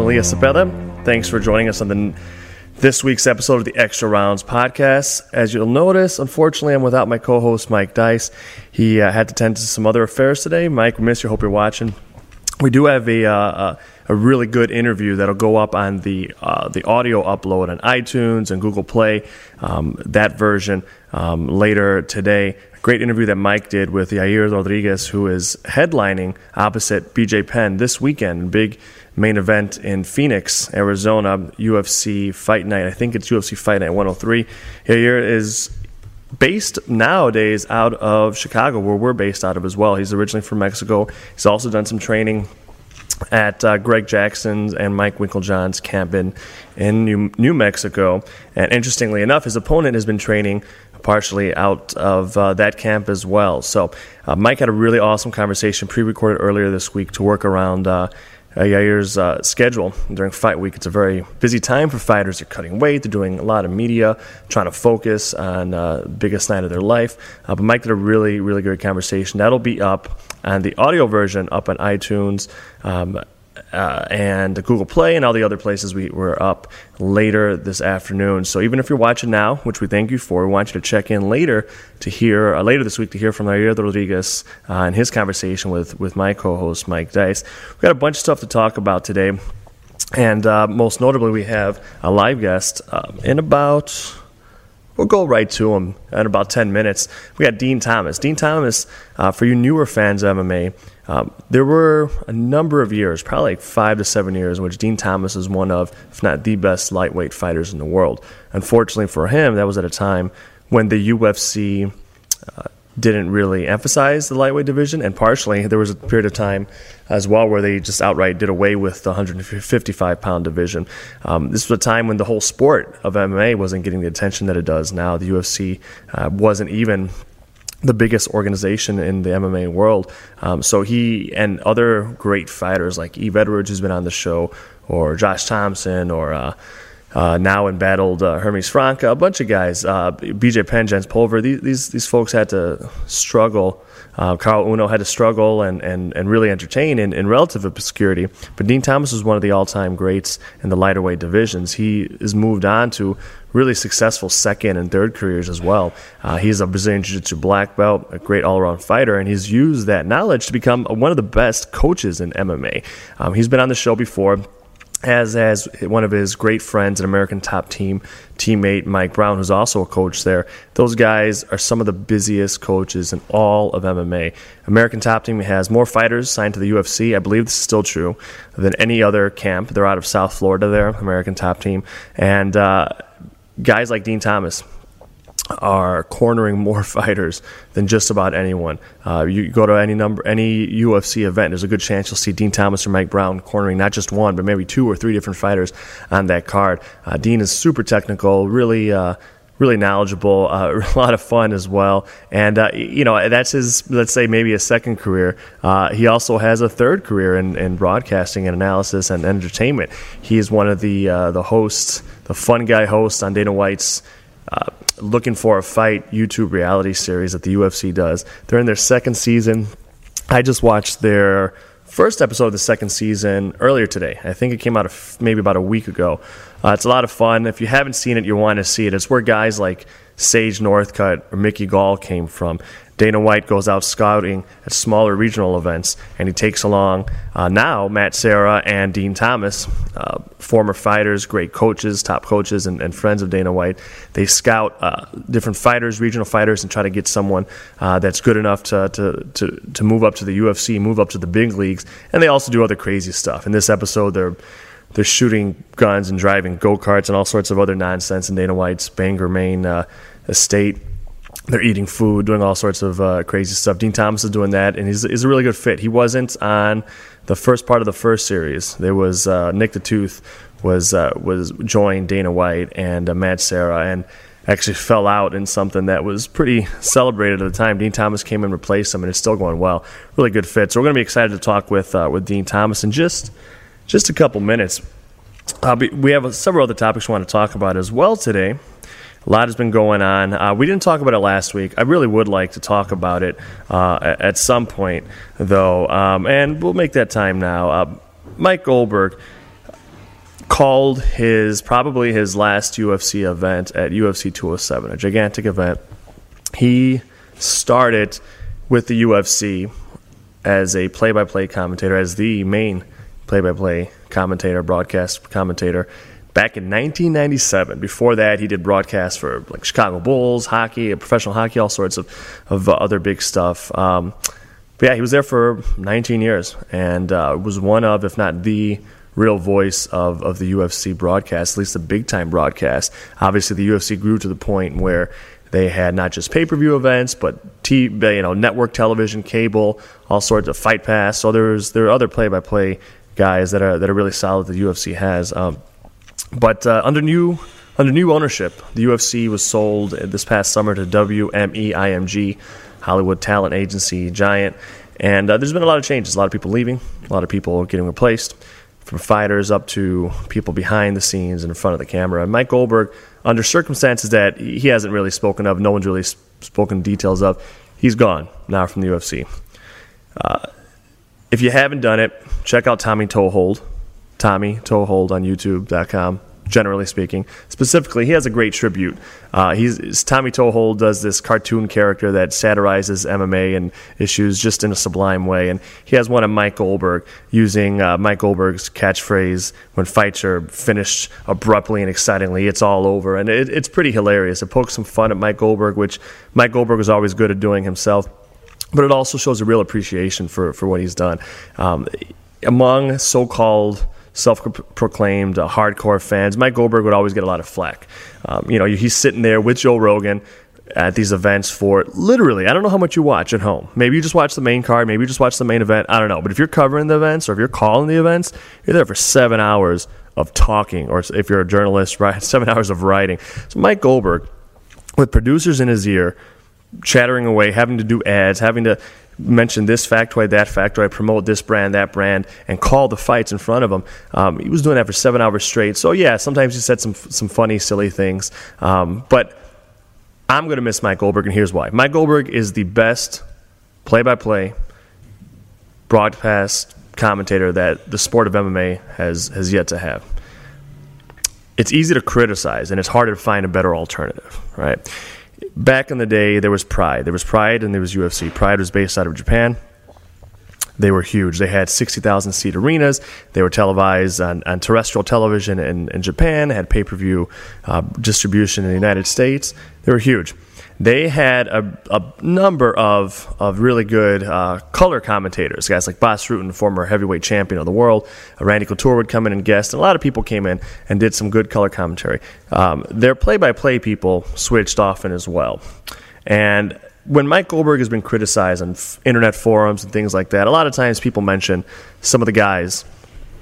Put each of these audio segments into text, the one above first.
Elias Cepeda. Thanks for joining us on the this week's episode of the Extra Rounds podcast. As you'll notice, unfortunately, I'm without my co-host Mike Dice. He uh, had to tend to some other affairs today. Mike, we miss you. Hope you're watching. We do have a, uh, a really good interview that'll go up on the uh, the audio upload on iTunes and Google Play. Um, that version um, later today. Great interview that Mike did with Yair Rodriguez, who is headlining opposite BJ Penn this weekend. Big main event in Phoenix, Arizona, UFC Fight Night. I think it's UFC Fight Night 103. Yair is based nowadays out of Chicago, where we're based out of as well. He's originally from Mexico. He's also done some training at uh, Greg Jackson's and Mike Winkeljohn's camp in, in New, New Mexico. And interestingly enough, his opponent has been training partially out of uh, that camp as well. So uh, Mike had a really awesome conversation pre-recorded earlier this week to work around uh, Yair's uh, schedule during fight week. It's a very busy time for fighters. They're cutting weight, they're doing a lot of media, trying to focus on uh, biggest night of their life. Uh, but Mike did a really, really good conversation. That'll be up on the audio version up on iTunes. Um, uh, and Google Play and all the other places we were up later this afternoon. So even if you're watching now, which we thank you for, we want you to check in later to hear uh, later this week to hear from Yair Rodriguez uh, and his conversation with with my co-host Mike Dice. We've got a bunch of stuff to talk about today, and uh, most notably we have a live guest uh, in about. We'll go right to him in about 10 minutes. We got Din Thomas. Din Thomas, uh, for you newer fans of MMA, um, there were a number of years, probably like five to seven years, in which Din Thomas is one of, if not the best lightweight fighters in the world. Unfortunately for him, that was at a time when the UFC uh, didn't really emphasize the lightweight division, and partially there was a period of time as well where they just outright did away with the 155 pound division. Um, this was a time when the whole sport of MMA wasn't getting the attention that it does now. The UFC uh, wasn't even the biggest organization in the MMA world. Um, so he and other great fighters like Yves Edwards, who's been on the show, or Josh Thompson, or uh, uh, now embattled uh, Hermes Franca, a bunch of guys, uh, BJ Penn, Jens Pulver. These, these, these folks had to struggle. Uh, Caol Uno had to struggle and, and, and really entertain in, in relative obscurity. But Din Thomas was one of the all time greats in the lighter weight divisions. He has moved on to really successful second and third careers as well. Uh, he's a Brazilian Jiu Jitsu black belt, a great all around fighter, and he's used that knowledge to become one of the best coaches in MMA. Um, he's been on the show before as as one of his great friends, an American top team teammate, Mike Brown, who's also a coach there. Those guys are some of the busiest coaches in all of MMA. American top team has more fighters signed to the UFC. I believe this is still true than any other camp. They're out of South Florida. There, American top team, and uh, guys like Din Thomas, are cornering more fighters than just about anyone. Uh, you go to any number, any UFC event, there's a good chance you'll see Din Thomas or Mike Brown cornering not just one, but maybe two or three different fighters on that card. Uh, Din is super technical, really. Uh, really knowledgeable, uh, a lot of fun as well. And, uh, you know, that's his, let's say, maybe a second career. Uh, he also has a third career in, in, broadcasting and analysis and entertainment. He is one of the, the hosts, the fun guy host on Dana White's uh, looking for a fight YouTube reality series that the UFC does. They're in their second season. I just watched their first episode of the second season earlier today. I think it came out maybe about a week ago. Uh, it's a lot of fun. If you haven't seen it, you want to see it. It's where guys like Sage Northcutt or Mickey Gall came from. Dana White goes out scouting at smaller regional events, and he takes along uh, now Matt Serra and Din Thomas, uh, former fighters, great coaches, top coaches, and, and, friends of Dana White. They scout uh, different fighters, regional fighters, and try to get someone uh, that's good enough to, to, to, to move up to the UFC, move up to the big leagues, and they also do other crazy stuff. In this episode, they're they're shooting guns and driving go karts and all sorts of other nonsense in Dana White's Bangor, Maine uh, estate they're eating food, doing all sorts of uh, crazy stuff. Din Thomas is doing that, and he's, he's a really good fit. He wasn't on the first part of the first series. There was uh, Nick the Tooth was uh, was joined Dana White and uh, Matt Serra, and actually fell out in something that was pretty celebrated at the time. Din Thomas came and replaced him, and it's still going well. Really good fit. So we're going to be excited to talk with uh, with Din Thomas and just just a couple minutes. Uh, we have several other topics we want to talk about as well today. A lot has been going on. Uh, we didn't talk about it last week. I really would like to talk about it uh, at some point, though, um, and we'll make that time now. Uh, Mike Goldberg called his probably his last UFC event at UFC 207, a gigantic event. He started with the UFC as a play-by-play commentator, as the main play-by-play commentator, broadcast commentator back in 1997. Before that, he did broadcasts for like Chicago Bulls, hockey, professional hockey, all sorts of, of other big stuff. Um, but yeah, he was there for 19 years and uh, was one of, if not the real voice of, of the UFC broadcast, at least the big time broadcast. Obviously, the UFC grew to the point where they had not just pay per view events, but t- you know network television, cable, all sorts of Fight Pass. So there's there are other play by play guys that are that are really solid that the UFC has. Um, but uh, under new under new ownership, the UFC was sold this past summer to WME Hollywood Talent Agency giant, and uh, there's been a lot of changes. A lot of people leaving, a lot of people getting replaced from fighters up to people behind the scenes and in front of the camera. And Mike Goldberg, under circumstances that he hasn't really spoken of, no one's really spoken details of, he's gone now from the UFC. Uh, if you haven't done it, check out Tommy Toehold, Tommy Toehold on YouTube.com generally speaking. Specifically, he has a great tribute. Uh, he's Tommy Toehold does this cartoon character that satirizes MMA and issues just in a sublime way, and he has one of Mike Goldberg using uh, Mike Goldberg's catchphrase when fights are finished abruptly and excitingly. It's all over, and it, it's pretty hilarious. It pokes some fun at Mike Goldberg, which Mike Goldberg was always good at doing himself. But it also shows a real appreciation for, for what he's done. Um, among so called self-proclaimed uh, hardcore fans, Mike Goldberg would always get a lot of flack. Um, you know, he's sitting there with Joe Rogan at these events for literally, I don't know how much you watch at home. Maybe you just watch the main card, maybe you just watch the main event. I don't know. But if you're covering the events or if you're calling the events, you're there for seven hours of talking, or if you're a journalist, right, seven hours of writing. So Mike Goldberg, with producers in his ear, chattering away, having to do ads, having to mention this factoid, that factoid, promote this brand, that brand, and call the fights in front of him. Um, he was doing that for seven hours straight. So yeah, sometimes he said some some funny, silly things, um, but I'm going to miss Mike Goldberg, and here's why. Mike Goldberg is the best play-by-play broadcast commentator that the sport of MMA has has yet to have. It's easy to criticize, and it's harder to find a better alternative, right? Back in the day, there was Pride. There was Pride and there was UFC. Pride was based out of Japan. They were huge. They had 60,000 seat arenas. They were televised on, on terrestrial television in, in Japan, had pay per view uh, distribution in the United States. They were huge they had a, a number of, of really good uh, color commentators, guys like Bas Rutten, former heavyweight champion of the world. Uh, Randy Couture would come in and guest, and a lot of people came in and did some good color commentary. Um, their play by play people switched often as well. And when Mike Goldberg has been criticized on internet forums and things like that, a lot of times people mention some of the guys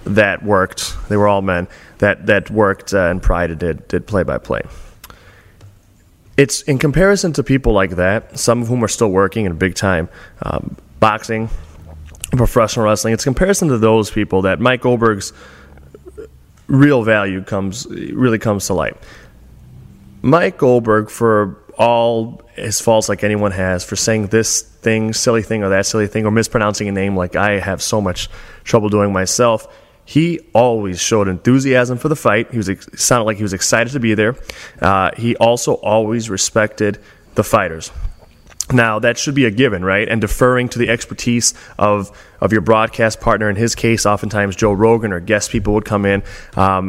that worked, they were all men, that, that worked uh, and Pride did, did play by play it's in comparison to people like that, some of whom are still working in big time um, boxing, professional wrestling. It's comparison to those people that Mike Goldberg's real value comes really comes to light. Mike Goldberg, for all his faults, like anyone has, for saying this thing, silly thing, or that silly thing, or mispronouncing a name, like I have so much trouble doing myself he always showed enthusiasm for the fight. He was sounded like he was excited to be there. Uh, he also always respected the fighters. Now that should be a given, right? And deferring to the expertise of of your broadcast partner. In his case, oftentimes Joe Rogan or guest people would come in, um,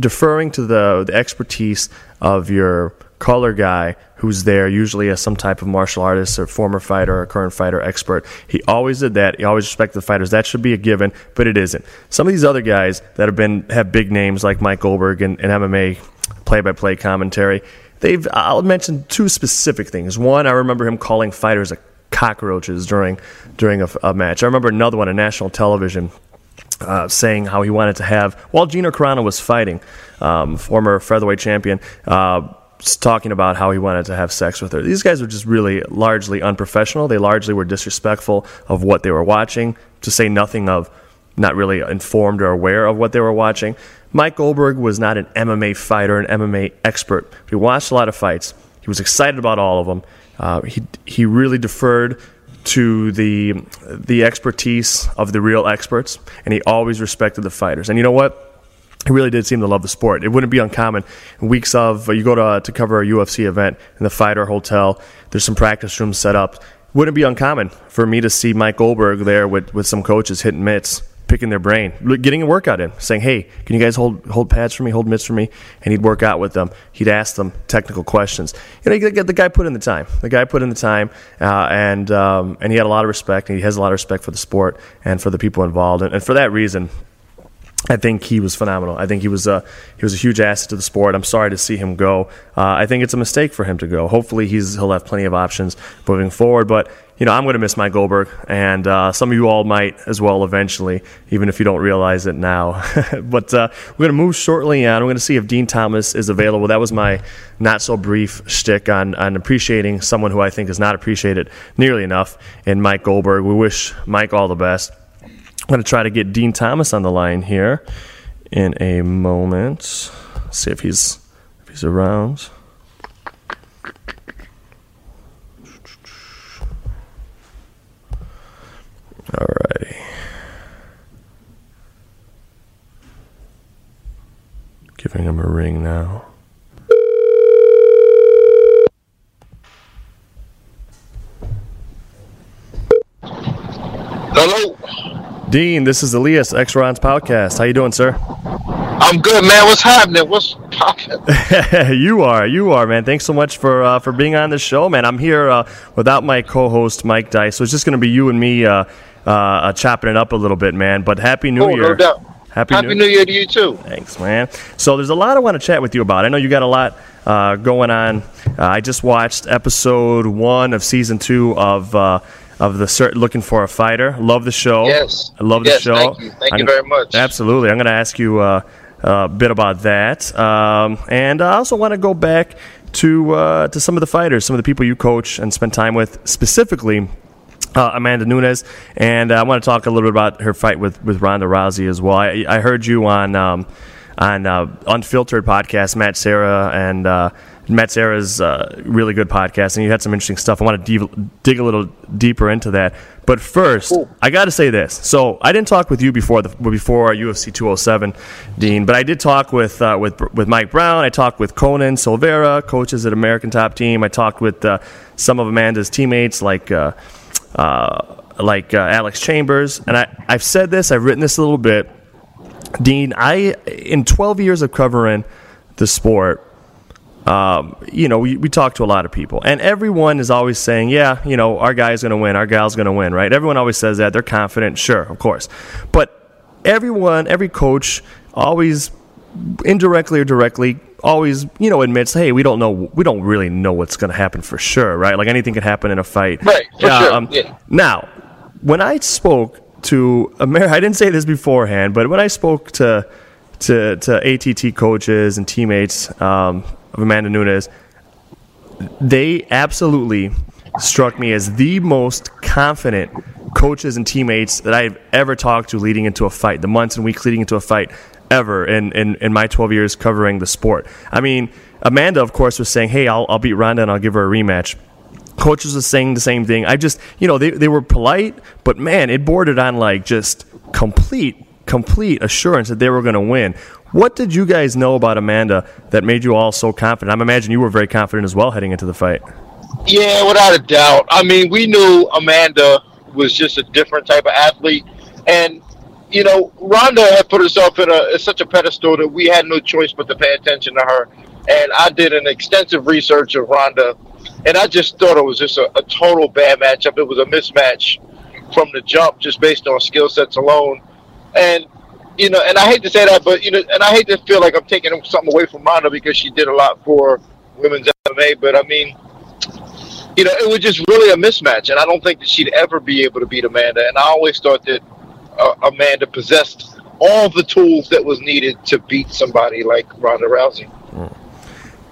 deferring to the the expertise of your color guy who's there, usually as some type of martial artist or former fighter or current fighter expert. He always did that. He always respected the fighters. That should be a given, but it isn't. Some of these other guys that have been have big names like Mike Goldberg and, and MMA play-by-play commentary. They've I'll mention two specific things. One, I remember him calling fighters cockroaches during during a, a match. I remember another one on national television. Uh, saying how he wanted to have while Gina Carano was fighting, um, former featherweight champion. Uh, talking about how he wanted to have sex with her. These guys were just really largely unprofessional. They largely were disrespectful of what they were watching, to say nothing of not really informed or aware of what they were watching. Mike Goldberg was not an MMA fighter, an MMA expert. He watched a lot of fights. He was excited about all of them. Uh, he, he really deferred to the the expertise of the real experts, and he always respected the fighters. And you know what? He really did seem to love the sport. It wouldn't be uncommon weeks of you go to to cover a UFC event in the fighter hotel. There's some practice rooms set up. Wouldn't be uncommon for me to see Mike Goldberg there with, with some coaches hitting mitts picking their brain, getting a workout in, saying, "Hey, can you guys hold hold pads for me, hold mitts for me?" And he'd work out with them. He'd ask them technical questions. You know, the guy put in the time. The guy put in the time, uh, and um, and he had a lot of respect. And he has a lot of respect for the sport and for the people involved. And, and for that reason, I think he was phenomenal. I think he was a he was a huge asset to the sport. I'm sorry to see him go. Uh, I think it's a mistake for him to go. Hopefully, he's he'll have plenty of options moving forward. But you know, I'm going to miss Mike Goldberg, and uh, some of you all might as well eventually, even if you don't realize it now. but uh, we're going to move shortly on. We're going to see if Din Thomas is available. That was my not so brief shtick on on appreciating someone who I think is not appreciated nearly enough in Mike Goldberg. We wish Mike all the best. I'm going to try to get Din Thomas on the line here in a moment. See if he's if he's around. Alrighty. Giving him a ring now. Hello. Din, this is Elias, Extra Rounds podcast. How you doing, sir? I'm good, man. What's happening? What's popping? you are, you are, man. Thanks so much for uh, for being on the show, man. I'm here uh, without my co-host Mike Dice, so it's just going to be you and me uh, uh, chopping it up a little bit, man. But happy New oh, Year! No doubt. Happy, happy New-, New Year to you too. Thanks, man. So there's a lot I want to chat with you about. I know you got a lot uh, going on. Uh, I just watched episode one of season two of of the cert- looking for a fighter. Love the show. Yes, I love yes, the show. Thank you, thank you very much. Absolutely, I'm going to ask you uh, a bit about that, um, and I also want to go back to uh, to some of the fighters, some of the people you coach and spend time with, specifically. Uh, Amanda Nunes, and I want to talk a little bit about her fight with, with Ronda Rousey as well. I, I heard you on um, on uh, Unfiltered podcast, Matt Serra and uh, Matt Serra's uh, really good podcast, and you had some interesting stuff. I want to de- dig a little deeper into that. But first. I got to say this. So I didn't talk with you before the before UFC 207, Din, but I did talk with uh, with with Mike Brown. I talked with Conan Silveira, coaches at American Top Team. I talked with uh, some of Amanda's teammates, like uh, uh, like uh, Alex Chambers. And I, I've said this. I've written this a little bit. Din, I in 12 years of covering the sport um, you know, we, we talk to a lot of people, and everyone is always saying, yeah, you know, our guy's going to win, our gal's going to win, right? Everyone always says that. They're confident, sure, of course. But everyone, every coach always, indirectly or directly, always, you know, admits, hey, we don't know, we don't really know what's going to happen for sure, right? Like anything could happen in a fight. Right, for sure. Um, yeah. Now, when I spoke to America, I didn't say this beforehand, but when I spoke to, to, to ATT coaches and teammates, um, of Amanda Nunes, they absolutely struck me as the most confident coaches and teammates that I've ever talked to leading into a fight, the months and weeks leading into a fight ever in, in, in my 12 years covering the sport. I mean, Amanda, of course, was saying, hey, I'll, I'll beat Ronda and I'll give her a rematch. Coaches was saying the same thing. I just, you know, they, they were polite, but man, it bordered on like just complete, complete assurance that they were going to win. What did you guys know about Amanda that made you all so confident? I'm imagining you were very confident as well heading into the fight. Yeah, without a doubt. I mean, we knew Amanda was just a different type of athlete, and you know, Ronda had put herself in a such a pedestal that we had no choice but to pay attention to her. And I did an extensive research of Ronda, and I just thought it was just a, a total bad matchup. It was a mismatch from the jump, just based on skill sets alone. And you know, and I hate to say that, but you know, and I hate to feel like I'm taking something away from Ronda because she did a lot for women's MMA. But I mean, you know, it was just really a mismatch, and I don't think that she'd ever be able to beat Amanda. And I always thought that uh, Amanda possessed all the tools that was needed to beat somebody like Ronda Rousey. Mm.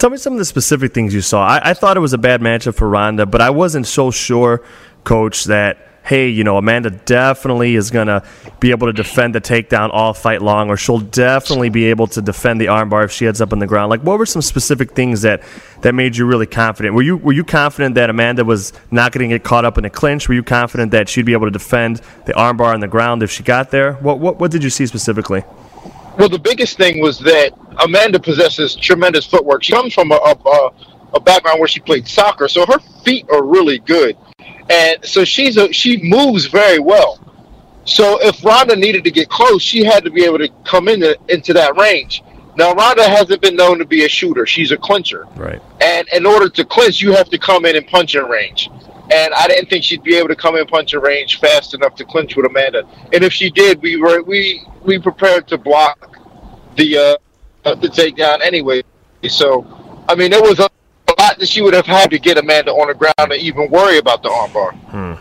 Tell me some of the specific things you saw. I, I thought it was a bad matchup for Ronda, but I wasn't so sure, Coach, that hey, you know, Amanda definitely is going to be able to defend the takedown all fight long, or she'll definitely be able to defend the armbar if she heads up on the ground? Like, what were some specific things that, that made you really confident? Were you were you confident that Amanda was not going to get caught up in a clinch? Were you confident that she'd be able to defend the armbar on the ground if she got there? What what, what did you see specifically? Well, the biggest thing was that Amanda possesses tremendous footwork. She comes from a, a, a background where she played soccer, so her feet are really good, and so she's a, she moves very well. So if Ronda needed to get close, she had to be able to come into into that range. Now Ronda hasn't been known to be a shooter; she's a clincher. Right. And in order to clinch, you have to come in and punch in range. And I didn't think she'd be able to come in punch in range fast enough to clinch with Amanda. And if she did, we were we we prepared to block the uh, the takedown anyway. So, I mean, there was a lot that she would have had to get Amanda on the ground to even worry about the armbar. Hmm.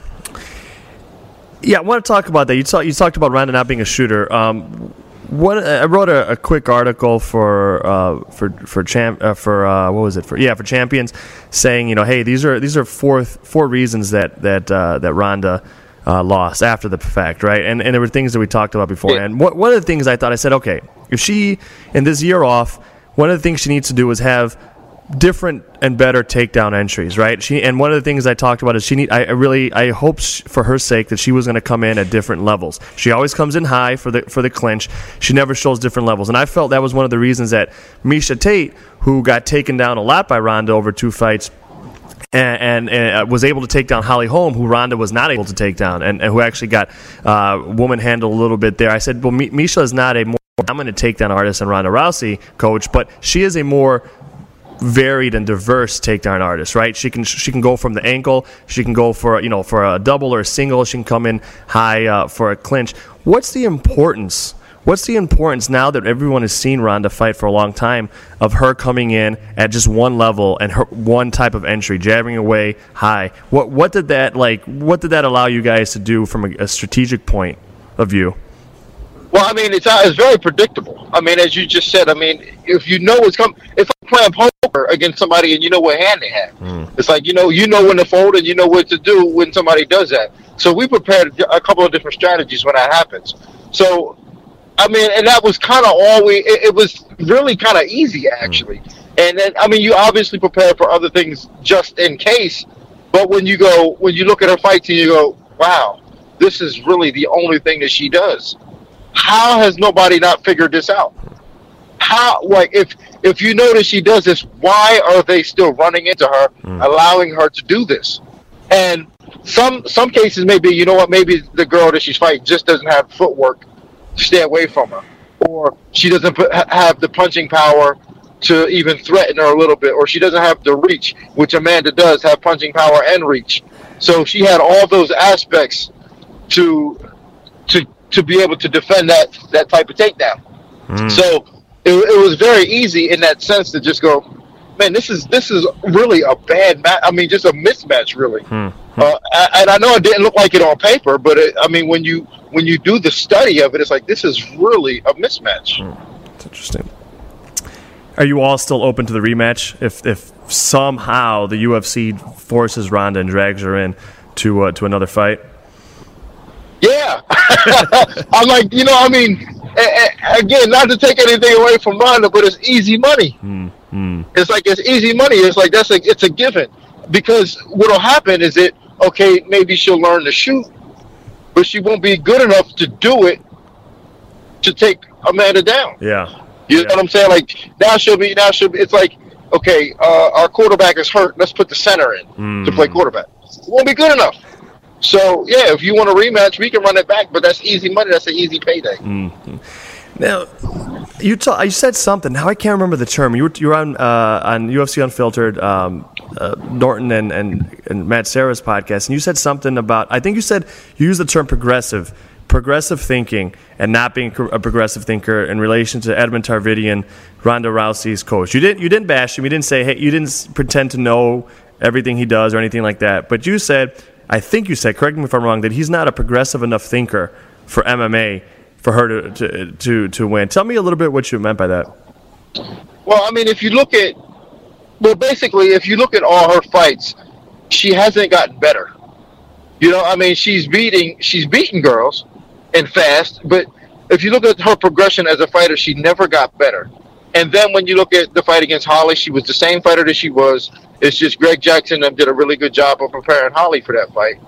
Yeah, I want to talk about that. You, talk, you talked about Ronda not being a shooter. Um, what I wrote a, a quick article for uh, for for champ uh, for uh, what was it? For yeah for champions saying you know hey these are these are four four reasons that that uh, that Ronda uh, lost after the fact right? And and there were things that we talked about before. Yeah. and what, one of the things I thought I said okay if she in this year off one of the things she needs to do is have different and better takedown entries, right? She and one of the things I talked about is she need. I, really I hope for her sake that she was going to come in at different levels. She always comes in high for the for the clinch. She never shows different levels, and I felt that was one of the reasons that Miesha Tate, who got taken down a lot by Ronda over two fights. And, and, and, uh, was able to take down Holly Holm, who Ronda was not able to take down, and, and who actually got uh, woman handle a little bit there. I said, well, Miesha is not a more I'm going to take down artist than Ronda Rousey, coach, but she is a more varied and diverse takedown artist, right? She can she can go from the ankle, she can go for you know for a double or a single, she can come in high uh, for a clinch. What's the importance? What's the importance now that everyone has seen Ronda fight for a long time of her coming in at just one level and her one type of entry, jabbing away high? What what did that like? What did that allow you guys to do from a, a strategic point of view? Well, I mean, it's uh, it's very predictable. I mean, as you just said, I mean, if you know what's coming, if I'm playing poker against somebody and you know what hand they have, mm. it's like you know you know when to fold and you know what to do when somebody does that. So we prepared a couple of different strategies when that happens. So, I mean, and that was kind of all we. It, it was really kind of easy actually. Mm. And then, I mean, you obviously prepare for other things just in case. But when you go, when you look at her fights and you go, wow, this is really the only thing that she does how has nobody not figured this out? How like if if you notice she does this, why are they still running into her, mm. allowing her to do this? And some some cases maybe you know what maybe the girl that she's fighting just doesn't have footwork to stay away from her, or she doesn't put, have the punching power to even threaten her a little bit, or she doesn't have the reach, which Amanda does have punching power and reach. So she had all those aspects to to to be able to defend that that type of takedown. Mm. So it, it was very easy in that sense to just go, man, this is this is really a bad match. I mean, just a mismatch, really. Mm. Uh, and I know it didn't look like it on paper, but it, I mean, when you when you do the study of it, it's like this is really a mismatch. Mm. Interesting. Are you all still open to the rematch if if somehow the UFC forces Ronda and drags her in to uh, to another fight? Yeah, I'm like, you know, I mean, again, not to take anything away from Ronda, but it's easy money. Mm-hmm. It's like it's easy money. It's like that's like it's a given because what'll happen is it okay? Maybe she'll learn to shoot, but she won't be good enough to do it to take Amanda down. Yeah, you yeah. know what I'm saying? Like now she'll be now she'll be. It's like okay, uh, our quarterback is hurt. Let's put the center in mm. to play quarterback. It won't be good enough. So yeah, if you want a rematch, we can run it back. But that's easy money. That's an easy payday. Mm-hmm. Now, you ta- you said something. Now I can't remember the term. You were you were on uh, on UFC Unfiltered, um, uh, Norton and, and and Matt Serra's podcast, and you said something about. I think you said you used the term progressive, progressive thinking, and not being a progressive thinker in relation to Edmond Tarverdyan, Ronda Rousey's coach. You didn't you didn't bash him. You didn't say hey. You didn't pretend to know everything he does or anything like that. But you said I think you said, correct me if I'm wrong, that he's not a progressive enough thinker for MMA for her to, to, to, to win. Tell me a little bit what you meant by that. Well, I mean, if you look at, well, basically, if you look at all her fights, she hasn't gotten better. You know, I mean, she's beating she's beating girls and fast, but if you look at her progression as a fighter, she never got better. And then when you look at the fight against Holly, she was the same fighter that she was. It's just Greg Jackson did a really good job of preparing Holly for that fight.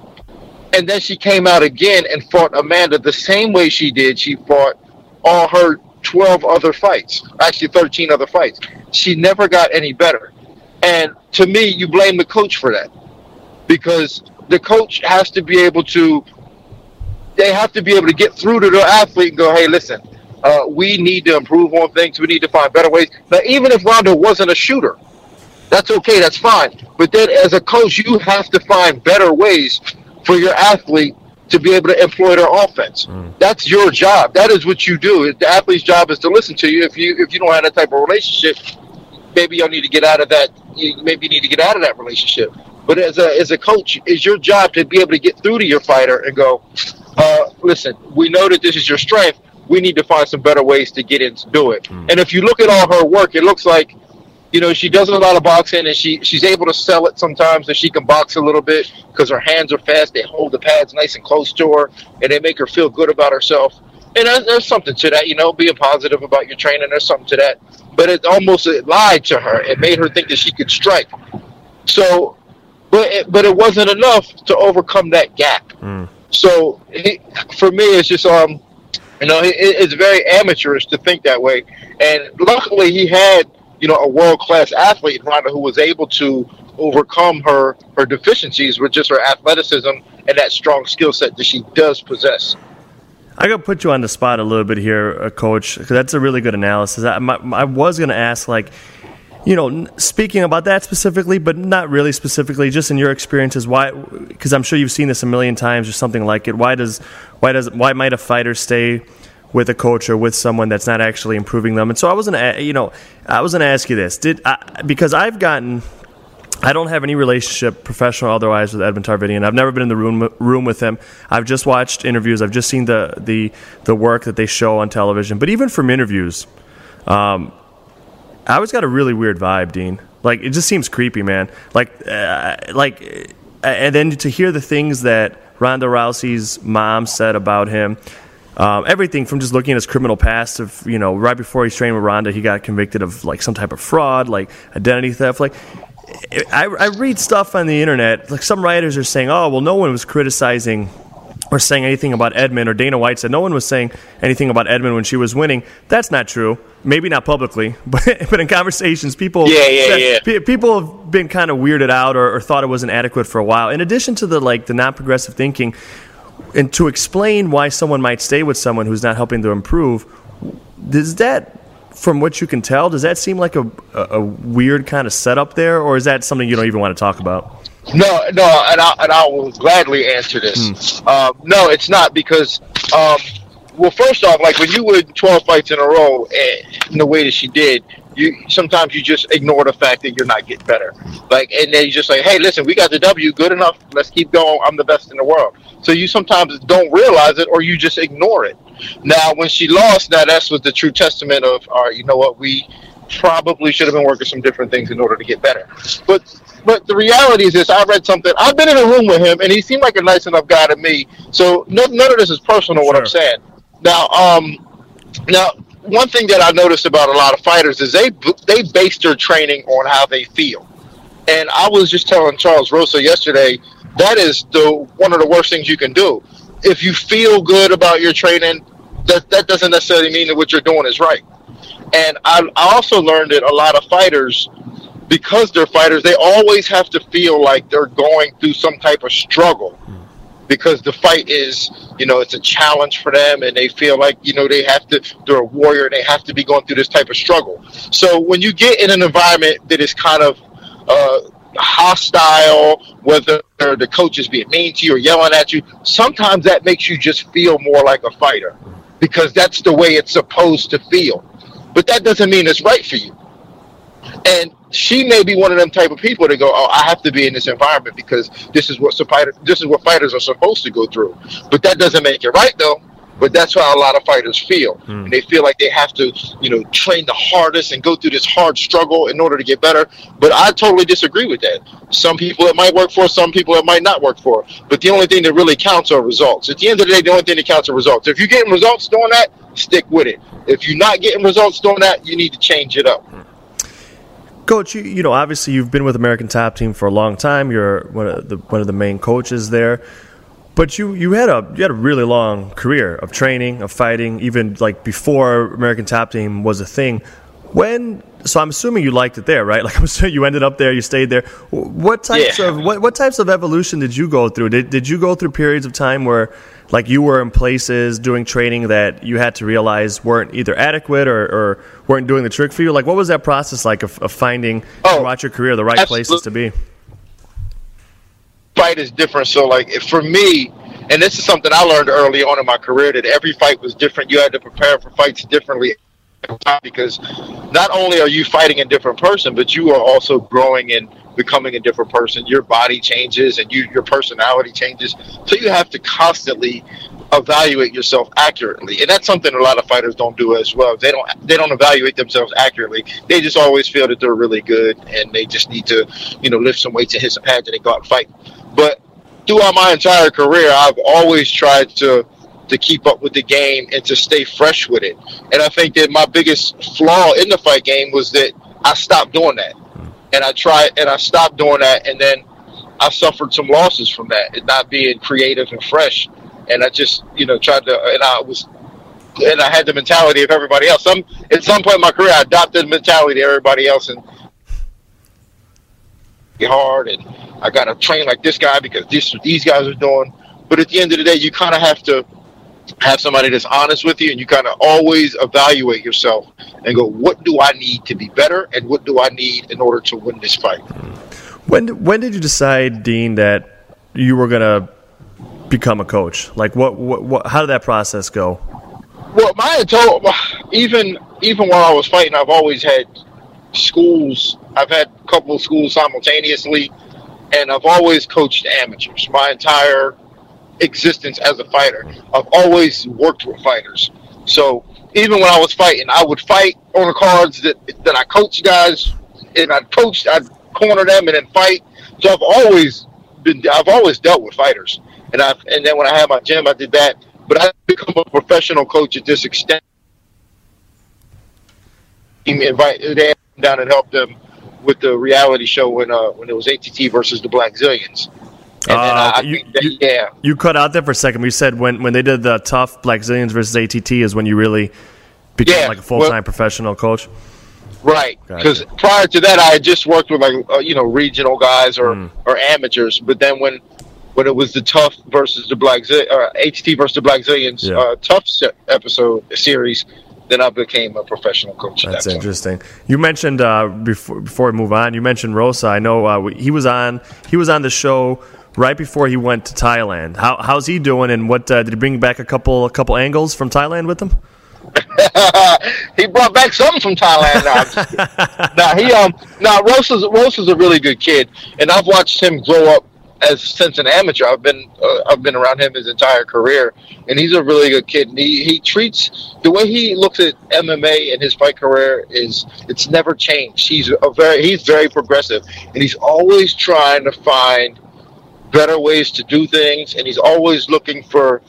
And then she came out again and fought Amanda the same way she did. She fought all her 12 other fights, actually 13 other fights. She never got any better. And to me, you blame the coach for that because the coach has to be able to, they have to be able to get through to the athlete and go, hey, listen, uh, we need to improve on things. We need to find better ways. Now, even if Ronda wasn't a shooter, that's okay. That's fine. But then, as a coach, you have to find better ways for your athlete to be able to employ their offense. Mm. That's your job. That is what you do. The athlete's job is to listen to you. If you if you don't have that type of relationship, maybe you need to get out of that. Maybe you need to get out of that relationship. But as a as a coach, it's your job to be able to get through to your fighter and go, uh, listen. We know that this is your strength. We need to find some better ways to get in to do it. Mm. And if you look at all her work, it looks like you know, she does a lot of boxing and she she's able to sell it sometimes that she can box a little bit because her hands are fast. They hold the pads nice and close to her and they make her feel good about herself. And there's, there's something to that, you know, being positive about your training. There's something to that. But it almost it lied to her. It made her think that she could strike. So, but it, but it wasn't enough to overcome that gap. Mm. So for me, it's just um, you know, it, it's very amateurish to think that way. And luckily, he had you know, a world class athlete, Ronda, who was able to overcome her her deficiencies with just her athleticism and that strong skill set that she does possess. I got to put you on the spot a little bit here, uh, Coach, because that's a really good analysis. I, my, I was to ask, like, you know, speaking about that specifically, but not really specifically, just in your experiences, why? Because I'm sure you've seen this a million times or something like it. Why does, why does, why might a fighter stay with a coach or with someone that's not actually improving them. And so I was gonna, you know, I was gonna ask you this: Did I, because I've gotten. I don't have any relationship, professional otherwise, with Edmond Tarverdyan. I've never been in the room room with him. I've just watched interviews. I've just seen the the the work that they show on television. But even from interviews, um, I always got a really weird vibe, Din. Like it just seems creepy, man. Like uh, like, and then to hear the things that Ronda Rousey's mom said about him, um, everything from just looking at his criminal past of you know right before he's trained with Ronda, he got convicted of like some type of fraud, like identity theft. Like I, I read stuff on the internet, like some writers are saying, oh well, no one was criticizing or saying anything about Edmond, or Dana White said no one was saying anything about Edmond when she was winning. That's not true. Maybe not publicly, but but in conversations, people yeah yeah yeah people have been kind of weirded out or, or thought it wasn't adequate for a while. In addition to the like the non progressive thinking and to explain why someone might stay with someone who's not helping to improve, does that, from what you can tell, does that seem like a, a, a weird kind of setup there, or is that something you don't even want to talk about? No, no, and I, and I will gladly answer this. Uh, no, it's not because, um, well, first off, like when you win 12 fights in a row eh, in the way that she did, you sometimes you just ignore the fact that you're not getting better. Like, and then you just like, hey, listen, we got the W, good enough. Let's keep going. I'm the best in the world. So you sometimes don't realize it, or you just ignore it. Now, when she lost, now that's was the true testament of, all right, you know what, we probably should have been working some different things in order to get better. But but the reality is this: I read something. I've been in a room with him, and he seemed like a nice enough guy to me. So no, none of this is personal. What I'm saying now, um, now one thing that I noticed about a lot of fighters is they they base their training on how they feel. And I was just telling Charles Rosa yesterday that is the one of the worst things you can do. If you feel good about your training, that that doesn't necessarily mean that what you're doing is right. And I, I also learned that a lot of fighters, because they're fighters, they always have to feel like they're going through some type of struggle because the fight is, you know, it's a challenge for them and they feel like, you know, they have to, they're a warrior they have to be going through this type of struggle. So when you get in an environment that is kind of uh, hostile, whether the coach is being mean to you or yelling at you, sometimes that makes you just feel more like a fighter because that's the way it's supposed to feel. But that doesn't mean it's right for you. And she may be one of them type of people to go, oh, I have to be in this environment because this is what this is what fighters are supposed to go through. But that doesn't make it right, though. But that's how a lot of fighters feel. Hmm. And they feel like they have to, you know, train the hardest and go through this hard struggle in order to get better. But I totally disagree with that. Some people it might work for, some people it might not work for. But the only thing that really counts are results. At the end of the day, the only thing that counts are results. If you're getting results doing that, stick with it. If you're not getting results doing that, you need to change it up. Coach, you, you know, obviously you've been with American Top Team for a long time. You're one of the one of the main coaches there. But you, you had a you had a really long career of training, of fighting, even like before American Top Team was a thing. When so I'm assuming you liked it there, right? Like I'm you ended up there, you stayed there. What types yeah. of what, what types of evolution did you go through? Did did you go through periods of time where like you were in places doing training that you had to realize weren't either adequate or, or weren't doing the trick for you? Like what was that process like of, of finding oh, throughout your career the right absolutely. places to be? Fight is different. So, like for me, and this is something I learned early on in my career that every fight was different. You had to prepare for fights differently because not only are you fighting a different person, but you are also growing and becoming a different person. Your body changes and you, your personality changes. So you have to constantly evaluate yourself accurately, and that's something a lot of fighters don't do as well. They don't they don't evaluate themselves accurately. They just always feel that they're really good, and they just need to you know lift some weights and hit some pads and they go out and fight. But throughout my entire career, I've always tried to to keep up with the game and to stay fresh with it. And I think that my biggest flaw in the fight game was that I stopped doing that. Mm-hmm. And I tried and I stopped doing that and then I suffered some losses from that and not being creative and fresh. And I just, you know, tried to and I was and I had the mentality of everybody else. Some at some point in my career I adopted the mentality of everybody else and hard and I got to train like this guy because this what these guys are doing. But at the end of the day, you kind of have to have somebody that's honest with you, and you kind of always evaluate yourself and go, what do I need to be better, and what do I need in order to win this fight. When when did you decide, Din, that you were gonna become a coach? Like, what, what, what how did that process go? Well, my told even even while I was fighting, I've always had schools. I've had couple of schools simultaneously and I've always coached amateurs my entire existence as a fighter. I've always worked with fighters. So even when I was fighting, I would fight on the cards that that I coach guys, and I'd coach, I'd corner them, and then fight. So I've always been, I've always dealt with fighters, and I and then when I had my gym, I did that. But I become a professional coach at this extent. Invite them down and help them with the reality show when uh, when it was ATT versus the Blackzilians. And uh, I, you, that, you, yeah. You cut out there for a second. We said when, when they did the tough Blackzilians versus ATT is when you really became yeah, like a full time well, professional coach. Right, because gotcha. prior to that, I had just worked with like uh, you know regional guys or mm. or amateurs. But then when when it was the tough versus the Black Z- uh, ATT versus the Blackzilians yeah. uh, tough episode series, then I became a professional coach. That's that interesting. You mentioned uh, before before we move on. You mentioned Rosa. I know uh, he was on he was on the show right before he went to Thailand. How, how's he doing? And what uh, did he bring back a couple a couple angles from Thailand with him? he brought back something from Thailand. Now, now he um now Rosa's Rosa's a really good kid, and I've watched him grow up as since an amateur. I've been uh, I've been around him his entire career, and he's a really good kid. And he, he treats the way he looks at MMA and his fight career is it's never changed. He's a very he's very progressive, and he's always trying to find better ways to do things, and he's always looking for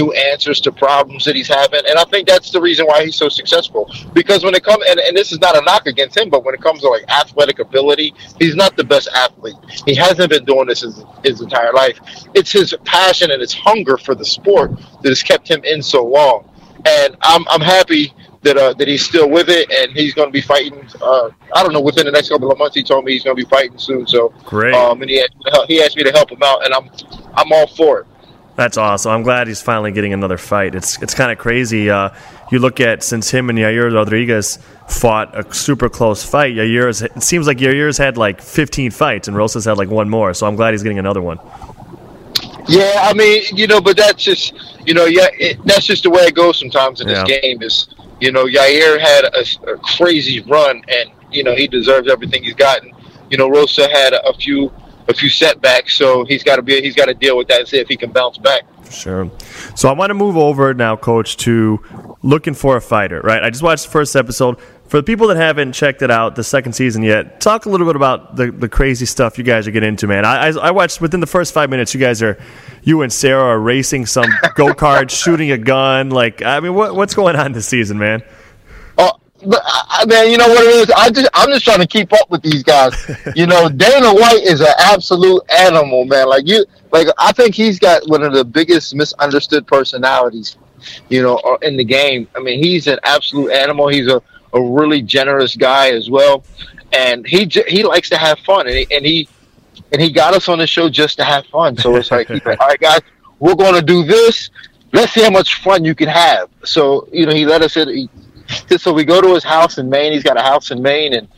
new answers to problems that he's having. And I think that's the reason why he's so successful. Because when it comes, and, and this is not a knock against him, but when it comes to like athletic ability, he's not the best athlete. He hasn't been doing this his, his entire life. It's his passion and his hunger for the sport that has kept him in so long. And I'm, I'm happy that uh, that he's still with it, and he's going to be fighting. Uh, I don't know within the next couple of months. He told me he's going to be fighting soon. So great. Um, and he asked, he asked me to help him out, and I'm I'm all for it. That's awesome. I'm glad he's finally getting another fight. It's it's kind of crazy. Uh, you look at since him and Yair Rodriguez fought a super close fight. Yair's it seems like Yair's had like 15 fights and Rosa's had like one more. So I'm glad he's getting another one. Yeah, I mean, you know, but that's just you know, yeah, it, that's just the way it goes sometimes in this game. Is you know, Yair had a, a, crazy run, and you know he deserves everything he's gotten. You know, Rosa had a, a few a few setbacks, so he's got to be he's got to deal with that and see if he can bounce back. Sure. So I want to move over now, Coach, to looking for a fighter. Right. I just watched the first episode. For the people that haven't checked it out, the second season yet, talk a little bit about the, the crazy stuff you guys are getting into, man. I, I, I watched within the first five minutes, you guys are, you and Serra are racing some go karts, shooting a gun. Like, I mean, what, what's going on this season, man? Oh, I, man, you know what it is? I just I'm just trying to keep up with these guys. you know, Dana White is an absolute animal, man. Like you, like I think he's got one of the biggest misunderstood personalities, you know, uh, in the game. I mean, he's an absolute animal. He's a a really generous guy as well, and he he likes to have fun, and he, and he and he got us on the show just to have fun. So it's like, like all right, guys, we're going to do this. Let's see how much fun you can have. So you know, he let us. He, so we go to his house in Maine. He's got a house in Maine, and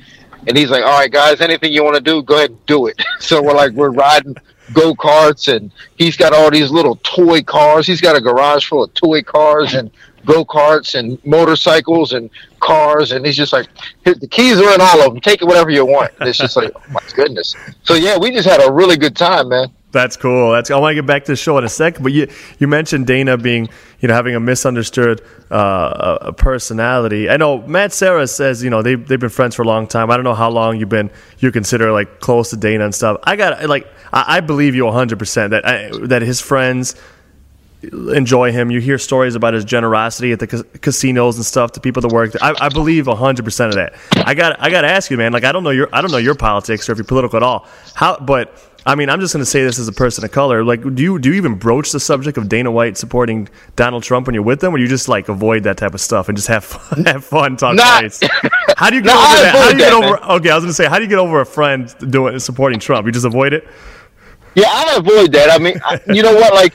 and he's like, all right, guys, anything you want to do, go ahead and do it. so we're like, we're riding go karts, and he's got all these little toy cars. He's got a garage full of toy cars, and go karts and motorcycles and cars, and he's just like, the keys are in all of them. Take it whatever you want. And it's just like, oh my goodness. So yeah, we just had a really good time, man. That's cool. That's I want to get back to the show in a second, but you you mentioned Dana being you know having a misunderstood uh, a personality. I know Matt Serra says you know they they've been friends for a long time. I don't know how long you've been you consider like close to Dana and stuff. I got like I, I believe you hundred percent that I, that his friends enjoy him. You hear stories about his generosity at the ca- casinos and stuff to people that work. There. I, I believe hundred percent of that. I got I got to ask you, man. Like I don't know your I don't know your politics or if you're political at all. How, but I mean, I'm just going to say this as a person of color. Like, do you do you even broach the subject of Dana White supporting Donald Trump when you're with them, or you just like avoid that type of stuff and just have fun, have fun, talk nice? How do you get over that? How do you get over? Okay, I was going to say, how do you get over a friend doing supporting Trump? You just avoid it. Yeah, I avoid that. I mean, I, you know what? Like,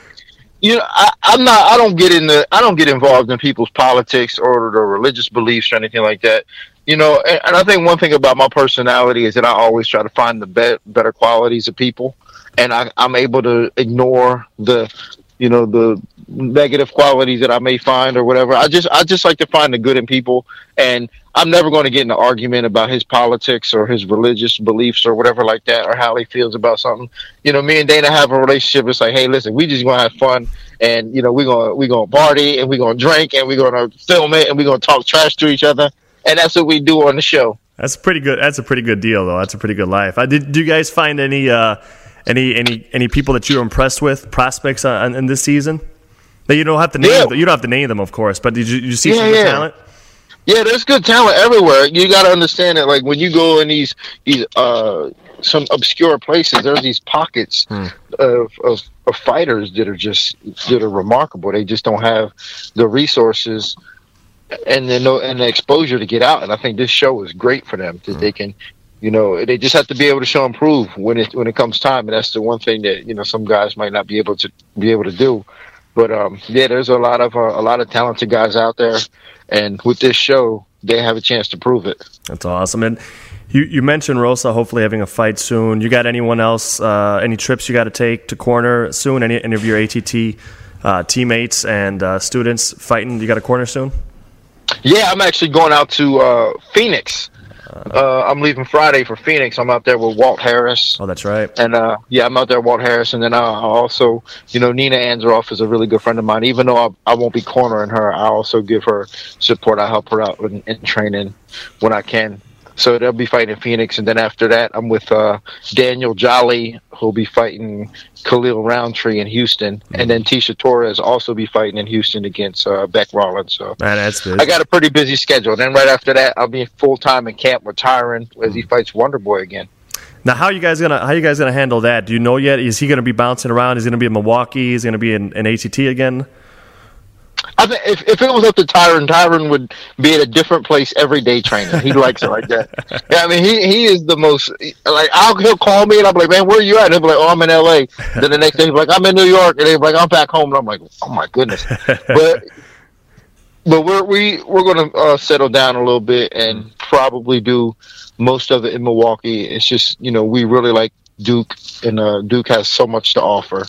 you know, I, I'm not. I don't get in the. I don't get involved in people's politics or their religious beliefs or anything like that. You know, and, and I think one thing about my personality is that I always try to find the be- better qualities of people, and I, I'm able to ignore the, you know, the negative qualities that I may find or whatever. I just I just like to find the good in people, and I'm never going to get in an argument about his politics or his religious beliefs or whatever like that, or how he feels about something. You know, me and Dana have a relationship. It's like, hey, listen, we just gonna have fun, and you know, we're gonna we gonna party and we're gonna drink and we're gonna film it and we're gonna talk trash to each other, and that's what we do on the show. That's pretty good. That's a pretty good deal, though. That's a pretty good life. I did. Do you guys find any uh, any any any people that you're impressed with prospects on, in this season? That you don't have to name. Yeah. Them, you don't have to name them, of course. But did you, did you see yeah, some yeah. talent? Yeah, there's good talent everywhere. You got to understand that, like when you go in these these uh, some obscure places, there's these pockets hmm. of, of, of fighters that are just that are remarkable. They just don't have the resources and then and the exposure to get out. And I think this show is great for them that hmm. they can, you know, they just have to be able to show and prove when it when it comes time. And that's the one thing that you know some guys might not be able to be able to do. But um, yeah, there's a lot of uh, a lot of talented guys out there, and with this show, they have a chance to prove it. That's awesome. And you, you mentioned Rosa hopefully having a fight soon. You got anyone else? Uh, any trips you got to take to corner soon? Any, any of your ATT uh, teammates and uh, students fighting? You got a corner soon? Yeah, I'm actually going out to uh, Phoenix uh, I'm leaving Friday for Phoenix. I'm out there with Walt Harris. Oh, that's right. And uh, yeah, I'm out there with Walt Harris, and then I also, you know, Nina Ansaroff is a really good friend of mine. Even though I, I won't be cornering her, I also give her support. I help her out in, in training when I can. So they'll be fighting Phoenix, and then after that, I'm with uh, Daniel Jolly, who'll be fighting Khalil Rountree in Houston, mm-hmm. and then Tecia Torres also be fighting in Houston against uh, Bec Rawlings. So Man, that's I got a pretty busy schedule. Then right after that, I'll be full time in camp with Tyron as he fights Wonder Boy again. Now, how are you guys gonna how you guys gonna handle that? Do you know yet? Is he gonna be bouncing around? Is he gonna be in Milwaukee? Is he gonna be in, in ATT again? I think if, if it was up to Tyron, Tyron would be at a different place every day training. He likes it like that. Yeah, I mean, he he is the most like I'll he'll call me and I'm like, man, where are you at? And he'll be like, oh, I'm in L.A. then the next day he's like, I'm in New York, and he's like, I'm back home, and I'm like, oh my goodness. But but we're we we're gonna uh, settle down a little bit and probably do most of it in Milwaukee. It's just you know we really like Duke, and uh, Duke has so much to offer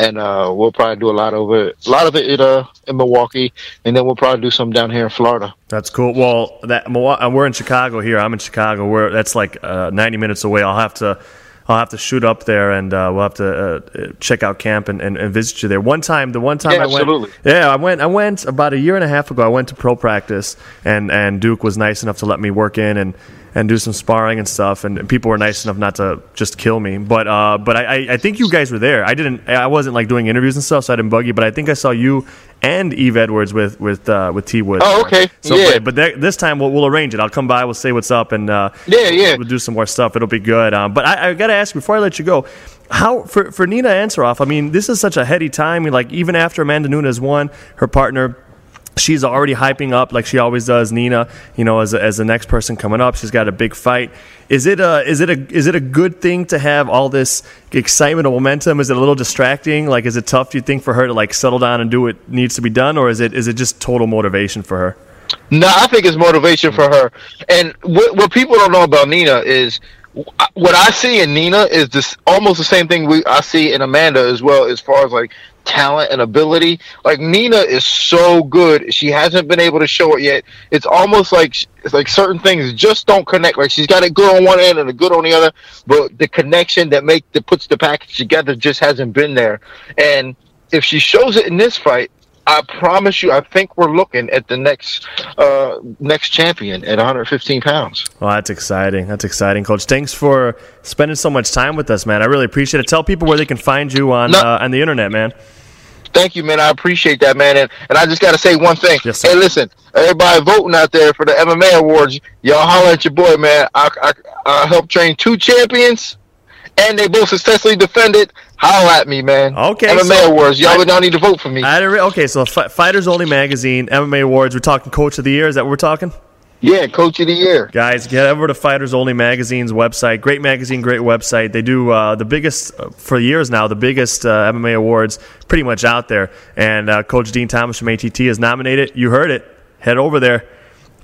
and uh, we'll probably do a lot of it, a lot of it in, uh, in Milwaukee, and then we'll probably do some down here in Florida. That's cool. Well, that we're in Chicago here. I'm in Chicago. We're that's like uh, 90 minutes away. I'll have to. I'll have to shoot up there and uh, we'll have to uh, check out camp and, and, and, visit you there. One time, the one time yeah, I went, absolutely. yeah, I went. I went about a year and a half ago. I went to pro practice, and and Duke was nice enough to let me work in and and do some sparring and stuff. And, and people were nice enough not to just kill me. But uh, but I, I think you guys were there. I didn't. I wasn't like doing interviews and stuff, so I didn't bug you. But I think I saw you and Yves Edwards with with uh, with T Wood. Oh, okay. So, yeah. But, but this time we'll, we'll arrange it. I'll come by. We'll say what's up, and uh, yeah, yeah, we'll do some more stuff. It'll be good. Um, but I, I got to ask before I let you go. How for for Nina Ansaroff? I mean, this is such a heady time. Like even after Amanda Nunes won, her partner she's already hyping up like she always does Nina you know as, as the next person coming up. She's got a big fight. Is it a is it a is it a good thing to have all this excitement and momentum? Is it a little distracting? Like is it tough do you think for her to like settle down and do what needs to be done? Or is it is it just total motivation for her? No i think it's motivation for her. And what, what people don't know about nina is what I see in Nina is this almost the same thing we I see in Amanda as well as far as like talent and ability. Like Nina is so good. She hasn't been able to show it yet. It's almost like it's like certain things just don't connect. Like she's got it good on one end and a good on the other, but the connection that make that puts the package together just hasn't been there. And if she shows it in this fight, I promise you, I think we're looking at the next uh, next champion at 115 pounds. Well, that's exciting. That's exciting, Coach. Thanks for spending so much time with us, man. I really appreciate it. Tell people where they can find you on no. uh, on the internet, man. Thank you, man. I appreciate that, man. And, and I just got to say one thing. Yes, hey, listen, everybody voting out there for the MMA awards, y'all holler at your boy, man. I, I, I helped train two champions, and they both successfully defended. Holler at me, man. Okay. MMA so awards, y'all would not need to vote for me. I re- okay, so F- Fighters Only Magazine, MMA awards. We're talking Coach of the Year. Is that what we're talking? Yeah, Coach of the Year. Guys, get over to Fighters Only Magazine's website. Great magazine, great website. They do uh, the biggest, uh, for years now, the biggest uh, MMA awards pretty much out there. And uh, Coach Din Thomas from ATT is nominated. You heard it. Head over there.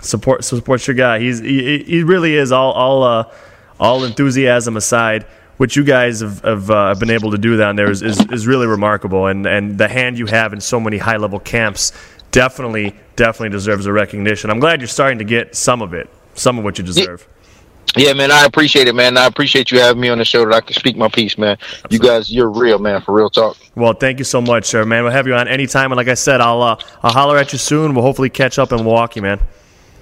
Support support your guy. He's He, he really is all, all, uh, all enthusiasm aside what you guys have, have uh, been able to do down there is, is, is, really remarkable. And, and the hand you have in so many high level camps definitely, definitely deserves a recognition. I'm glad you're starting to get some of it, some of what you deserve. Yeah, man, I appreciate it, man. I appreciate you having me on the show that I can speak my piece, man. Absolutely. You guys, you're real, man, for real talk. Well, thank you so much, sir, man. We'll have you on anytime, and like I said, I'll uh, I'll holler at you soon. We'll hopefully catch up in Milwaukee, man.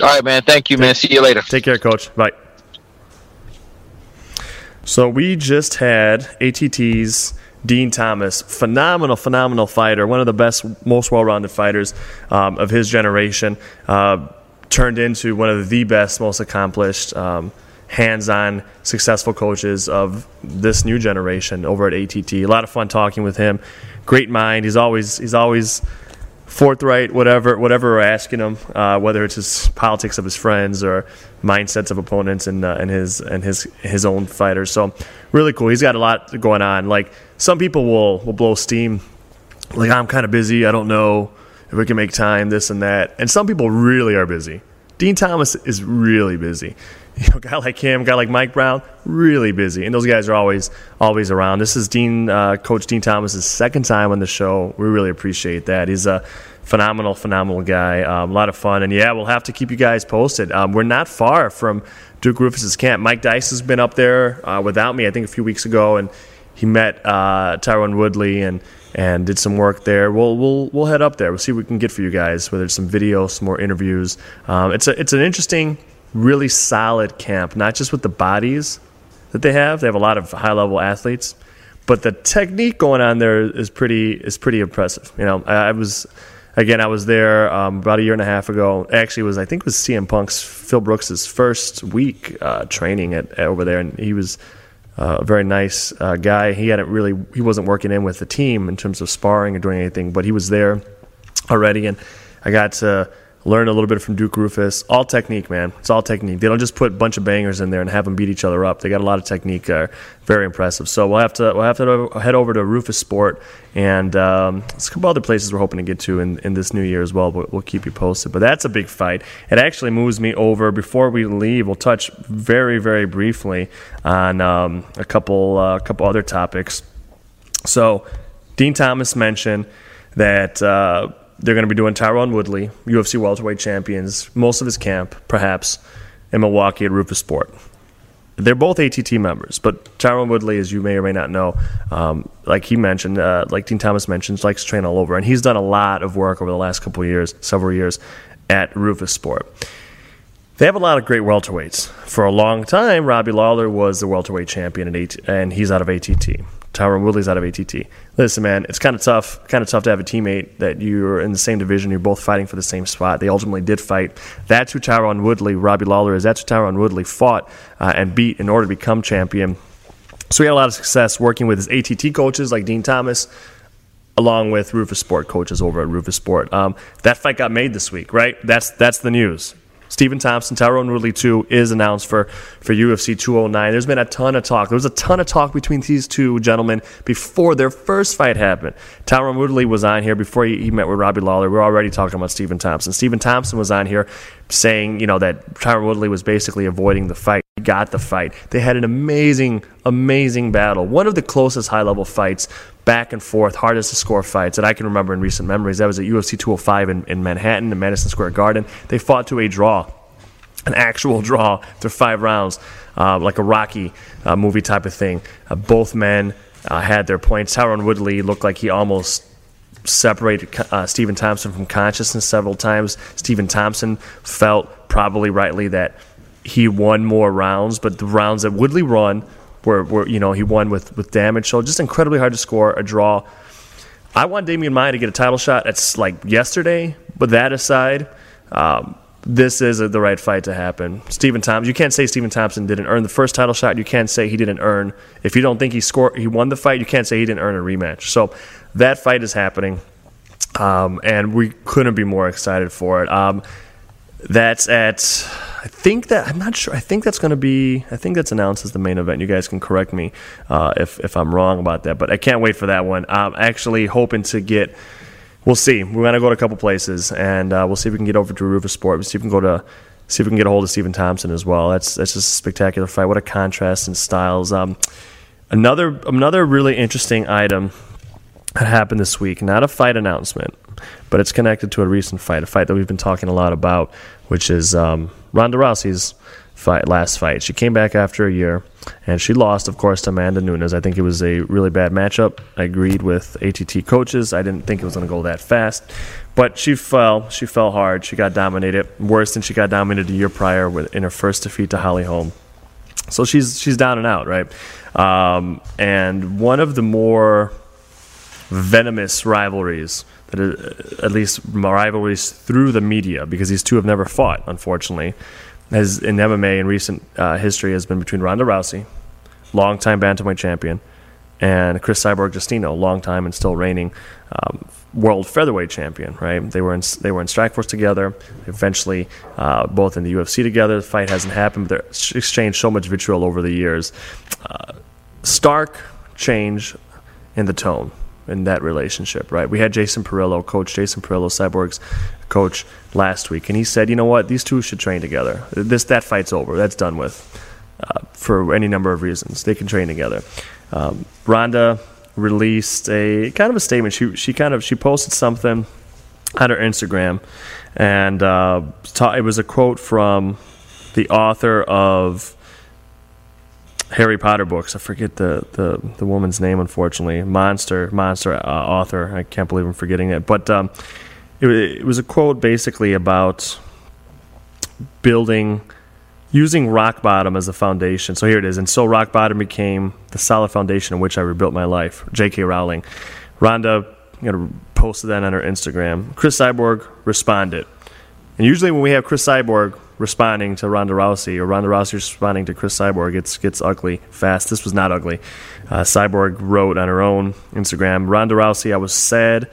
All right, man. Thank you, man. See you later. Take care, coach. Bye. So we just had ATT's Din Thomas, phenomenal, phenomenal fighter, one of the best, most well-rounded fighters um, of his generation. Uh, turned into one of the best, most accomplished, um, hands-on, successful coaches of this new generation over at ATT. A lot of fun talking with him. Great mind. He's always he's always forthright, whatever whatever we're asking him, uh, whether it's his politics of his friends or mindsets of opponents and uh, and his and his his own fighters. So really cool. He's got a lot going on. Like some people will will blow steam, like I'm kind of busy. I don't know if we can make time, this and that. And some people really are busy. Din Thomas is really busy. You know, guy like him, guy like Mike Brown, really busy, and those guys are always always around. This is Din, uh, Coach Din Thomas's second time on the show. We really appreciate that. He's a phenomenal, phenomenal guy. Um, a lot of fun, and yeah, we'll have to keep you guys posted. Um, we're not far from Duke Roufus's camp. Mike Dice has been up there uh, without me, I think, a few weeks ago, and he met uh, Tyron Woodley and and did some work there. We'll we'll we'll head up there. We'll see what we can get for you guys. Whether it's some video, some more interviews. Um, it's a it's an interesting really solid camp, not just with the bodies that they have. They have a lot of high level athletes, but the technique going on there is pretty is pretty impressive. You know, I, I was again I was there um, about a year and a half ago. Actually, was I think it was CM Punk's Phil Brooks's first week uh, training at, at, over there, and he was. Uh, a very nice uh, guy. He hadn't really, he wasn't working in with the team in terms of sparring or doing anything, but he was there already, and I got to learn a little bit from Duke Roufus. All technique, man. It's all technique. They don't just put a bunch of bangers in there and have them beat each other up. They got a lot of technique. Uh, very impressive. So we'll have to we'll have to head over to Roufusport and um, a couple other places we're hoping to get to in, in this new year as well. But we'll keep you posted. But that's a big fight. It actually moves me over. Before we leave, we'll touch very very briefly on um, a couple a uh, couple other topics. So Din Thomas mentioned that. Uh, they're going to be doing Tyron Woodley, UFC welterweight champions, most of his camp, perhaps, in Milwaukee at Roufusport. they're both ATT members, but Tyron Woodley, as you may or may not know, um, like he mentioned, uh, like Din Thomas mentioned, likes to train all over, and he's done a lot of work over the last couple years, several years, at Roufusport. They have a lot of great welterweights. For a long time, Robbie Lawler was the welterweight champion, at AT- and he's out of ATT. Tyron Woodley's out of ATT. Listen, man, it's kind of tough. Kind of tough to have a teammate that you're in the same division. You're both fighting for the same spot. They ultimately did fight. That's who Tyron Woodley, Robbie Lawler is. That's who Tyron Woodley fought uh, and beat in order to become champion. So he had a lot of success working with his ATT coaches like Din Thomas, along with Roufusport coaches over at Roufusport. Um, that fight got made this week, right? That's that's the news. Stephen Thompson, Tyron Woodley 2 is announced for, for UFC 209. There's been a ton of talk. There was a ton of talk between these two gentlemen before their first fight happened. Tyron Woodley was on here before he, he met with Robbie Lawler. We are already talking about Stephen Thompson. Stephen Thompson was on here saying, you know, that Tyron Woodley was basically avoiding the fight. Got the fight. They had an amazing, amazing battle. One of the closest high level fights back and forth, hardest to score fights that I can remember in recent memories. That was at UFC 205 in, in Manhattan, in Madison Square Garden. They fought to a draw, an actual draw through five rounds, uh, like a Rocky uh, movie type of thing. Uh, both men uh, had their points. Tyron Woodley looked like he almost separated uh, Stephen Thompson from consciousness several times. Stephen Thompson felt probably rightly that he won more rounds, but the rounds that Woodley won were, where you know he won with with damage. So just incredibly hard to score a draw. I want Demian Maia to get a title shot. It's like yesterday, but that aside, um, this is a, the right fight to happen. Stephen Thompson, you can't say Stephen Thompson didn't earn the first title shot. You can't say he didn't earn. If you don't think he scored, he won the fight. You can't say he didn't earn a rematch. So that fight is happening, um, and we couldn't be more excited for it. Um, that's at I think that I'm not sure. I think that's going to be. I think that's announced as the main event. You guys can correct me uh, if if I'm wrong about that, but I can't wait for that one. I'm actually hoping to get. We'll see. We're going to go to a couple places, and uh, we'll see if we can get over to Roufusport. We'll see if we can go to see if we can get a hold of Stephen Thompson as well. That's that's just a spectacular fight. What a contrast in styles. Um, another another really interesting item that happened this week. Not a fight announcement, but it's connected to a recent fight, a fight that we've been talking a lot about, which is um, Ronda Rousey's fight, last fight. She came back after a year, and she lost, of course, to Amanda Nunes. I think it was a really bad matchup. I agreed with ATT coaches. I didn't think it was going to go that fast, but she fell. She fell hard. She got dominated, worse than she got dominated a year prior with, in her first defeat to Holly Holm. So she's she's down and out, right? Um, and one of the more venomous rivalries that is, at least rivalries through the media because these two have never fought unfortunately. As in MMA in recent uh, history has been between Ronda Rousey longtime bantamweight champion and Cris Cyborg Justino longtime and still reigning um, world featherweight champion right? They were in they were in Strikeforce together eventually uh, both in the UFC together. The fight hasn't happened but they exchanged so much vitriol over the years. Uh, stark change in the tone in that relationship, right? We had Jason Parillo, coach Jason Parillo, Cyborg's coach last week, and he said, you know what, these two should train together. This that fight's over. That's done with uh, for any number of reasons. They can train together. Um, Ronda released a kind of a statement. She she kind of she posted something on her Instagram, and uh, it was a quote from the author of Harry Potter books. I forget the, the, the woman's name, unfortunately. Monster, monster uh, author. I can't believe I'm forgetting it. But um, it, it was a quote basically about building, using rock bottom as a foundation. So here it is. And so rock bottom became the solid foundation on which I rebuilt my life. J.K. Rowling. Ronda you know, posted that on her Instagram. Cris Cyborg responded. And usually when we have Cris Cyborg responding to Ronda Rousey or Ronda Rousey responding to Cris Cyborg, it's gets ugly fast. This was not ugly. Uh, Cyborg wrote on her own Instagram, Ronda Rousey, I was sad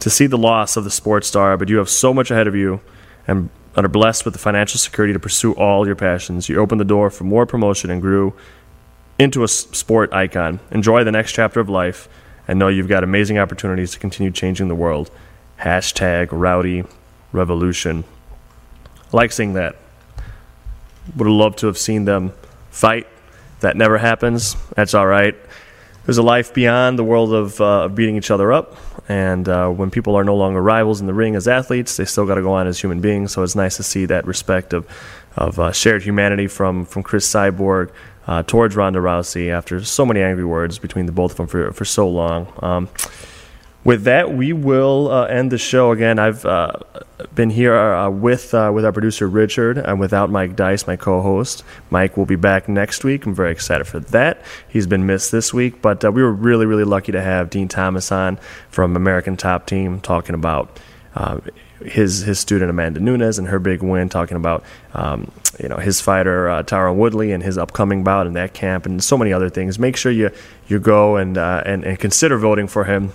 to see the loss of the sports star, but you have so much ahead of you and are blessed with the financial security to pursue all your passions. You opened the door for more promotion and grew into a sport icon. Enjoy the next chapter of life and know you've got amazing opportunities to continue changing the world. Hashtag rowdy revolution. I like seeing that. Would have loved to have seen them fight. That never happens. That's all right. There's a life beyond the world of, uh, beating each other up. And uh, when people are no longer rivals in the ring as athletes, they still got to go on as human beings. So it's nice to see that respect of of uh, shared humanity from from Cris Cyborg uh, towards Ronda Rousey after so many angry words between the both of them for for so long. Um, with that, we will uh, end the show again. I've uh, been here uh, with uh, with our producer Richard and without Mike Dice, my co-host. Mike will be back next week. I'm very excited for that. He's been missed this week, but uh, we were really really lucky to have Din Thomas on from American Top Team talking about. Uh, his his student Amanda Nunes and her big win, talking about um, you know his fighter uh, Tyron Woodley and his upcoming bout in that camp, and so many other things. Make sure you you go and and, and consider voting for him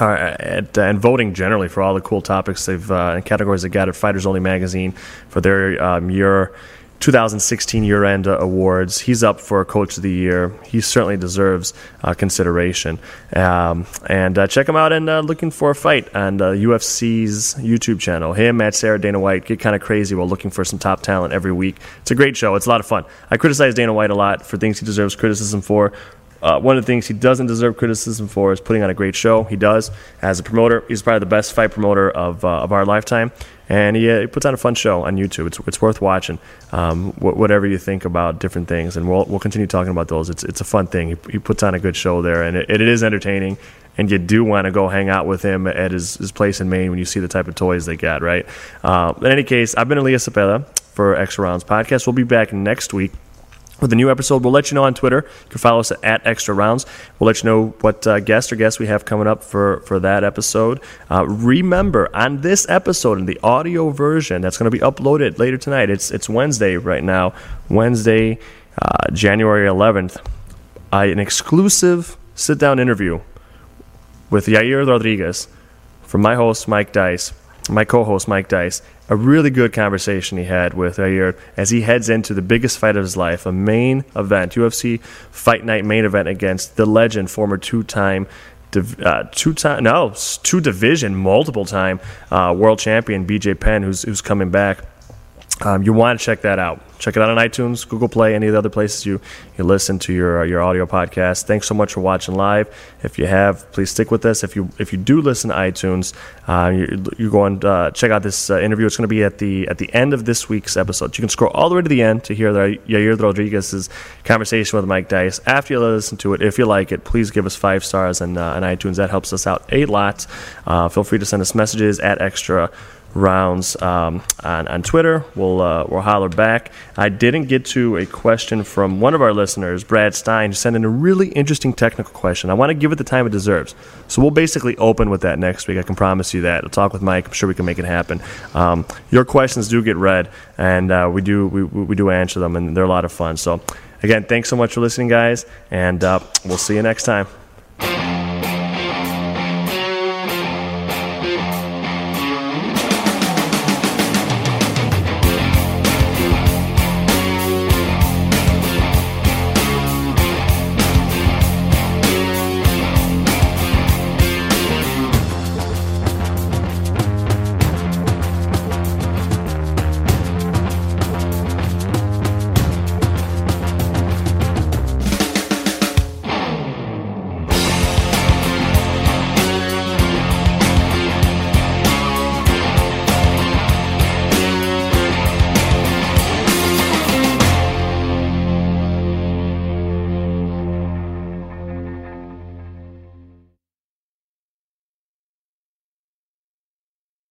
uh, at, uh, and voting generally for all the cool topics they've uh, and categories they got at Fighters Only magazine for their um, year 2016 year end uh, awards. He's up for Coach of the Year. He certainly deserves uh, consideration. Um, and uh, check him out and looking for a fight on UFC's YouTube channel. Him, Matt Serra, Dana White get kind of crazy while looking for some top talent every week. It's a great show. It's a lot of fun. I criticize Dana White a lot for things he deserves criticism for. Uh, one of the things he doesn't deserve criticism for is putting on a great show. He does. As a promoter, he's probably the best fight promoter of, uh, of our lifetime. And he, uh, he, puts on a fun show on YouTube. It's, it's worth watching, um, wh- whatever you think about different things. And we'll, we'll continue talking about those. It's, it's a fun thing. He, he puts on a good show there, and it, it is entertaining. And you do want to go hang out with him at his, his place in Maine when you see the type of toys they got, right? Uh, in any case, I've been Elias Cepeda for Extra Rounds Podcast. We'll be back next week with a new episode. We'll let you know on Twitter. You can follow us at Extra Rounds. We'll let you know what uh, guest or guests we have coming up for, for that episode. Uh, remember, on this episode, in the audio version that's going to be uploaded later tonight, it's, it's Wednesday right now, Wednesday, uh, January 11th, an exclusive sit down interview with Yair Rodriguez from my host, Mike Dice my co-host Mike Dice, a really good conversation he had with Yair as he heads into the biggest fight of his life, a main event, UFC Fight Night main event against the legend, former two-time. Uh, two time no two division multiple time uh, world champion BJ Penn who's who's coming back um, you want to check that out. Check it out on iTunes, Google Play, any of the other places you, you listen to your your audio podcast. Thanks so much for watching live. If you have, please stick with us. If you if you do listen to iTunes, uh, you, you go and uh, check out this uh, interview. It's going to be at the at the end of this week's episode. You can scroll all the way to the end to hear the Yair Rodriguez's conversation with Mike Dice. After you listen to it, if you like it, please give us five stars on, uh, on iTunes. That helps us out a lot. Uh, feel free to send us messages at extra rounds um, on, on Twitter. We'll, uh, we'll holler back. I didn't get to a question from one of our listeners, Brad Stein, who sent in a really interesting technical question. I want to give it the time it deserves. So we'll basically open with that next week. I can promise you that. I'll talk with Mike. I'm sure we can make it happen. Um, your questions do get read, and uh, we, do, we, we do answer them, and they're a lot of fun. So, again, thanks so much for listening, guys, and uh, we'll see you next time.